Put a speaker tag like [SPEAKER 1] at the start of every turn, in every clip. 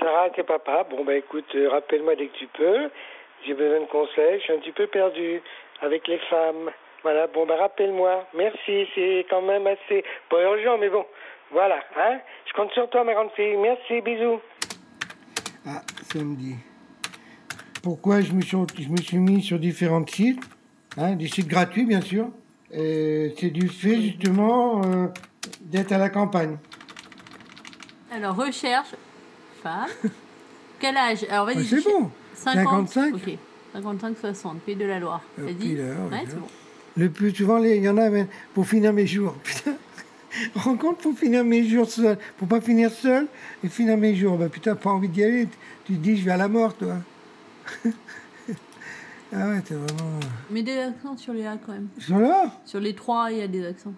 [SPEAKER 1] Sarah, c'est papa. Bon, bah écoute, euh, rappelle-moi dès que tu peux. J'ai besoin de conseils. Je suis un petit peu perdu avec les femmes. Voilà, bon, bah rappelle-moi. Merci, c'est quand même assez. Pas urgent, mais bon. Voilà, hein. Je compte sur toi, ma grande fille. Merci, bisous.
[SPEAKER 2] Ah, samedi. Pourquoi je me suis, je me suis mis sur différents sites, hein, des sites gratuits, bien sûr. Et C'est du fait, justement, euh, d'être à la campagne.
[SPEAKER 3] Alors, recherche, femme. Quel âge? Alors, vas-y.
[SPEAKER 2] Ah, c'est bon.
[SPEAKER 3] 50.
[SPEAKER 2] 55.
[SPEAKER 3] Ok. 55-60, Pays de la Loire.
[SPEAKER 2] Euh,
[SPEAKER 3] T'as dit Ouais, c'est bon.
[SPEAKER 2] Le plus souvent, il y en a mais pour finir mes jours. Putain, rencontre pour finir mes jours seul. Pour pas finir seul et finir mes jours. Bah putain, pas envie d'y aller. Tu te dis, je vais à la mort, toi. ah ouais, t'es vraiment.
[SPEAKER 3] Mais des accents sur les A quand même.
[SPEAKER 2] Ils sont là
[SPEAKER 3] Sur les trois, il y a des accents.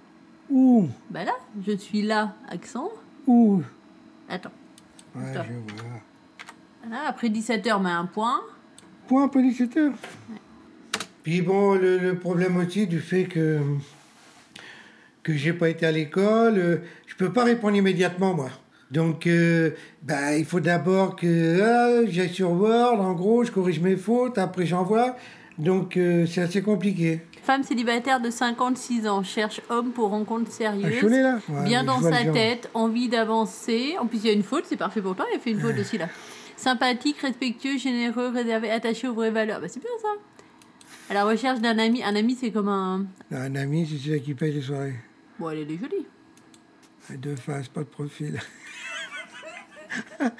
[SPEAKER 2] Où?
[SPEAKER 3] Bah là, je suis là, accent.
[SPEAKER 2] Où?
[SPEAKER 3] Attends.
[SPEAKER 2] Ouais, je vois.
[SPEAKER 3] Après 17h, mais un point.
[SPEAKER 2] Point policier. Puis bon, le, le problème aussi du fait que que j'ai pas été à l'école, euh, je peux pas répondre immédiatement moi. Donc, euh, bah, il faut d'abord que ah, j'aille sur Word, en gros, je corrige mes fautes, après j'envoie. Donc, euh, c'est assez compliqué.
[SPEAKER 3] Femme célibataire de 56 ans cherche homme pour rencontre
[SPEAKER 2] Ah,
[SPEAKER 3] sérieuse.
[SPEAKER 2] là Ouais,
[SPEAKER 3] bien dans sa tête, envie d'avancer. En plus, il y a une faute, c'est parfait pour toi. Il a fait une faute aussi là. Sympathique, respectueux, généreux, réservé, attaché aux vraies valeurs. Bah, c'est bien ça. À la recherche d'un ami. Un ami, c'est comme un.
[SPEAKER 2] Un ami, c'est celui qui paye les soirées.
[SPEAKER 3] Bon, elle est jolie.
[SPEAKER 2] De face, pas de profil.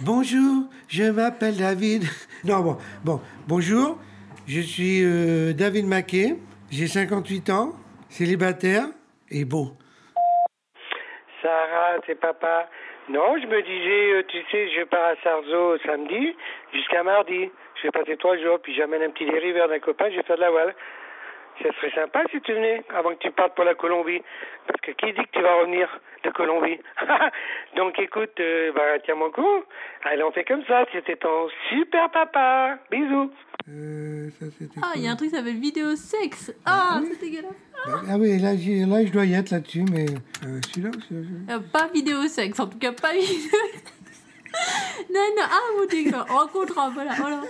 [SPEAKER 2] Bonjour, je m'appelle David. Non, bon, bon, bonjour, je suis euh, David Maquet, j'ai 58 ans, célibataire et beau.
[SPEAKER 1] Sarah, c'est papa. Non, je me disais, euh, tu sais, je pars à Sarzeau samedi jusqu'à mardi. Je vais passer trois jours, puis j'amène un petit dériveur d'un copain, je vais faire de la voile. Ça serait sympa si tu venais, avant que tu partes pour la Colombie. Parce que qui dit que tu vas revenir de Colombie? Donc écoute, euh, bah, tiens mon coup. Allez, on fait comme ça. C'était ton super papa. Bisous.
[SPEAKER 2] Euh, ça,
[SPEAKER 3] Ah, il y a un truc qui s'appelle vidéo sexe. Ah,
[SPEAKER 2] oui.
[SPEAKER 3] c'est dégueulasse.
[SPEAKER 2] Ah oui, là, là, je dois y être là-dessus, mais euh, celui-là ou celui-là
[SPEAKER 3] Euh, pas vidéo sexe, en tout cas pas vidéo. non, non, ah, mon dieu, rencontre, voilà, voilà.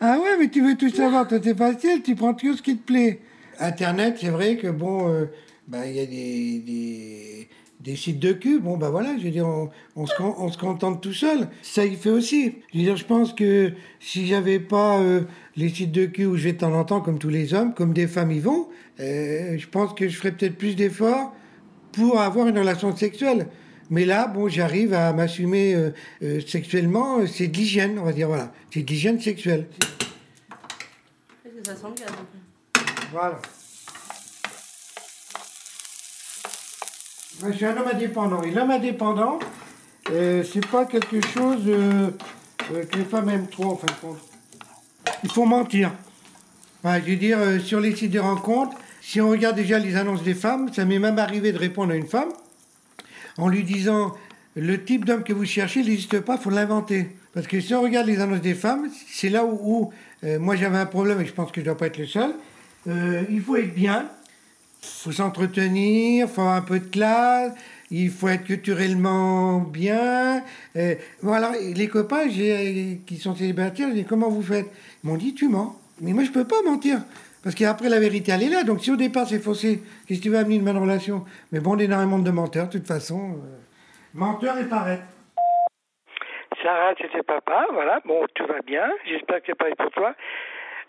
[SPEAKER 2] Ah ouais, mais tu veux tout savoir, toi, c'est facile, tu prends tout ce qui te plaît. Internet, c'est vrai que bon, euh, bah, il y a des, des, sites de cul, bon, bah voilà, je veux dire, on, on, se, con- on se contente tout seul. Ça, il fait aussi. Je veux dire, je pense que si j'avais pas euh, les sites de cul où je vais de temps en temps, comme tous les hommes, comme des femmes y vont, euh, je pense que je ferais peut-être plus d'efforts pour avoir une relation sexuelle. Mais là, bon, j'arrive à m'assumer sexuellement, c'est de l'hygiène, on va dire, voilà. C'est de l'hygiène sexuelle.
[SPEAKER 3] Ça sent le gaz.
[SPEAKER 2] Voilà. Je suis un homme indépendant. Et l'homme indépendant, c'est pas quelque chose que les femmes aiment trop, en fin de compte. Il faut mentir. Je veux dire, euh, sur les sites de rencontres, si on regarde déjà les annonces des femmes, ça m'est même arrivé de répondre à une femme en lui disant le type d'homme que vous cherchez il n'existe pas, faut l'inventer. Parce que si on regarde les annonces des femmes, c'est là où, où, euh, moi j'avais un problème et je pense que je ne dois pas être le seul. Euh, il faut être bien, il faut s'entretenir, il faut avoir un peu de classe, il faut être culturellement bien. Euh, les copains qui sont célibataires, je dis comment vous faites? Ils m'ont dit tu mens. Mais moi je peux pas mentir. Parce qu'après la vérité elle est là. Donc si au départ c'est faussé, qu'est-ce que tu veux amener une bonne relation? Mais bon, on est dans un monde de menteurs, de toute façon. euh, menteur et paraître.
[SPEAKER 1] Sarah, c'était papa. Voilà. Bon, tout va bien. J'espère que c'est pareil pour toi.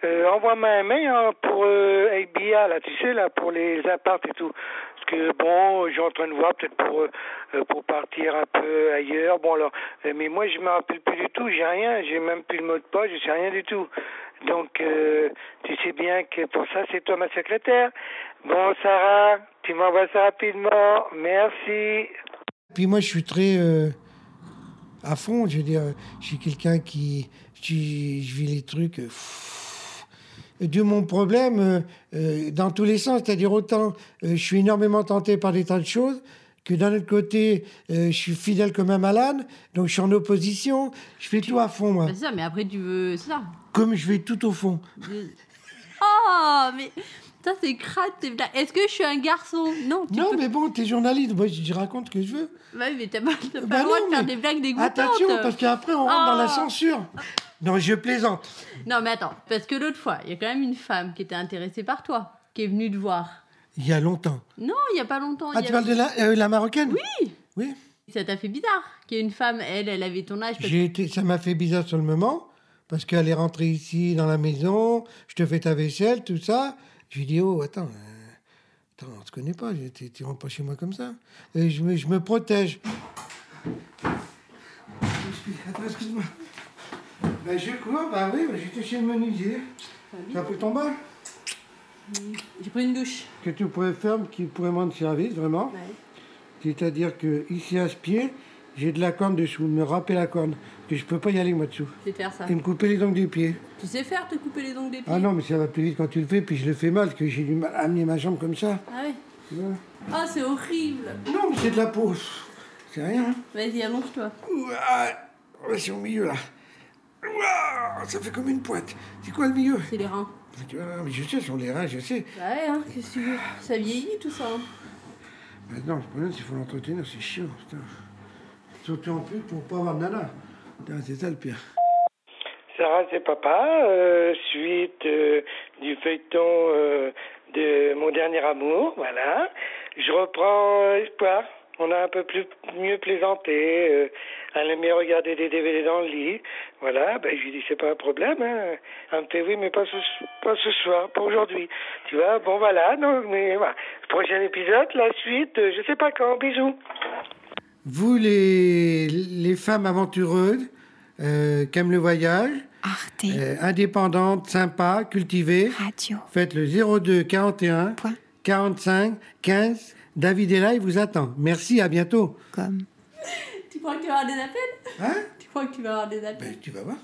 [SPEAKER 1] Euh, Envoie-moi un mail hein, pour ABA, là, tu sais, là, pour les apparts et tout. Parce que, bon, suis en train de voir peut-être pour, euh, pour partir un peu ailleurs. Bon, alors, euh, mais moi, je me rappelle plus du tout. J'ai rien. J'ai même plus le mot de poche. Je sais rien du tout. Donc, tu sais bien que pour ça, c'est toi ma secrétaire. Bon, Sarah, tu m'envoies ça rapidement. Merci.
[SPEAKER 2] Puis moi, je suis très à fond. Je veux dire, je suis quelqu'un qui. Je, vis les trucs. Dieu, mon problème, euh, euh, dans tous les sens, c'est-à-dire autant euh, je suis énormément tenté par des tas de choses, que d'un autre côté, euh, je suis fidèle comme un malade, donc je suis en opposition, je fais tout à fond, moi.
[SPEAKER 3] Bah, c'est ça, mais après, tu veux. Ça.
[SPEAKER 2] Comme je vais tout au fond.
[SPEAKER 3] Oh, mais. Ça, c'est crade. Est-ce que je suis un garçon? Non, tu
[SPEAKER 2] Non,
[SPEAKER 3] peux-
[SPEAKER 2] mais bon, t'es journaliste. Moi, je raconte ce que je veux.
[SPEAKER 3] Ouais, mais t'as pas,
[SPEAKER 2] Bah
[SPEAKER 3] le droit
[SPEAKER 2] non,
[SPEAKER 3] de faire des blagues dégoûtantes.
[SPEAKER 2] Attention, parce qu'après, on rentre dans la
[SPEAKER 3] Oh.
[SPEAKER 2] censure. Non, je plaisante.
[SPEAKER 3] Non, mais attends, parce que l'autre fois, il y a quand même une femme qui était intéressée par toi, qui est venue te voir.
[SPEAKER 2] Il y a longtemps.
[SPEAKER 3] Non, il y a pas longtemps.
[SPEAKER 2] Ah,
[SPEAKER 3] il y
[SPEAKER 2] tu
[SPEAKER 3] a-
[SPEAKER 2] parles de la, euh, la marocaine?
[SPEAKER 3] Oui
[SPEAKER 2] Oui.
[SPEAKER 3] Ça t'a fait bizarre qu'il y ait une femme, elle, elle avait ton âge.
[SPEAKER 2] J'ai été, ça m'a fait bizarre sur le moment, parce qu'elle est rentrée ici dans la maison, je te fais ta vaisselle, tout ça. Je lui dis, oh, attends, euh, attends, on se connaît pas, tu tu rentres pas chez moi comme ça. Et je me, je me protège. Attends, excuse-moi. Ben, je cours, bah oui, bah, j'étais chez le menuisier. Tu as pris ton bain?
[SPEAKER 3] J'ai pris une douche.
[SPEAKER 2] Que tu pourrais faire, qui pourrait me rendre service, vraiment.
[SPEAKER 3] Ouais.
[SPEAKER 2] C'est-à-dire que ici à ce pied, j'ai de la corne dessous, me râper la corne. Que je peux pas y aller moi dessous.
[SPEAKER 3] Vais faire ça.
[SPEAKER 2] Et me couper les ongles du pied.
[SPEAKER 3] Tu sais faire te couper les ongles des pieds?
[SPEAKER 2] Ah non, mais ça va plus vite quand tu le fais, puis je le fais mal, parce que j'ai du mal à amener ma jambe comme ça.
[SPEAKER 3] Ah ouais. Ah, c'est horrible
[SPEAKER 2] Non, mais c'est de la peau. C'est rien.
[SPEAKER 3] Vas-y, allonge-toi.
[SPEAKER 2] Ouais, c'est au milieu là. Ouah, ça fait comme une pointe. C'est quoi le milieu
[SPEAKER 3] C'est les reins.
[SPEAKER 2] Tu vois, mais Je sais, sur les reins, je sais.
[SPEAKER 3] Bah ouais, hein, qu'est-ce que tu veux? Ça vieillit tout ça. hein.
[SPEAKER 2] Maintenant, le problème, c'est qu'il faut l'entretenir, c'est chiant, putain. Surtout en plus pour pas avoir de nana. Putain, C'est ça le pire.
[SPEAKER 1] Sarah, c'est papa. euh, suite euh, du feuilleton euh, de mon dernier amour, voilà. Je reprends euh, espoir. On a un peu plus mieux plaisanté. Euh, elle aime bien regarder des DVD dans le lit. Voilà, ben je lui dis c'est pas un problème. Hein. Elle me fait oui, mais pas ce, pas ce soir, pas aujourd'hui. Tu vois, bon voilà. Donc, mais voilà. Prochain épisode, la suite, euh, je sais pas quand. Bisous.
[SPEAKER 2] Vous, les, les femmes aventureuses, euh, qui aiment le voyage,
[SPEAKER 4] Arte
[SPEAKER 2] euh, indépendantes, sympas, cultivées,
[SPEAKER 4] Radio.
[SPEAKER 2] faites le 02 41
[SPEAKER 4] Point.
[SPEAKER 2] 45 15. David est là, il vous attend. Merci, à bientôt.
[SPEAKER 4] Comme.
[SPEAKER 3] Tu crois que tu vas avoir des appels?
[SPEAKER 2] Hein?
[SPEAKER 3] Tu crois que tu vas avoir des appels?
[SPEAKER 2] Ben, tu vas voir.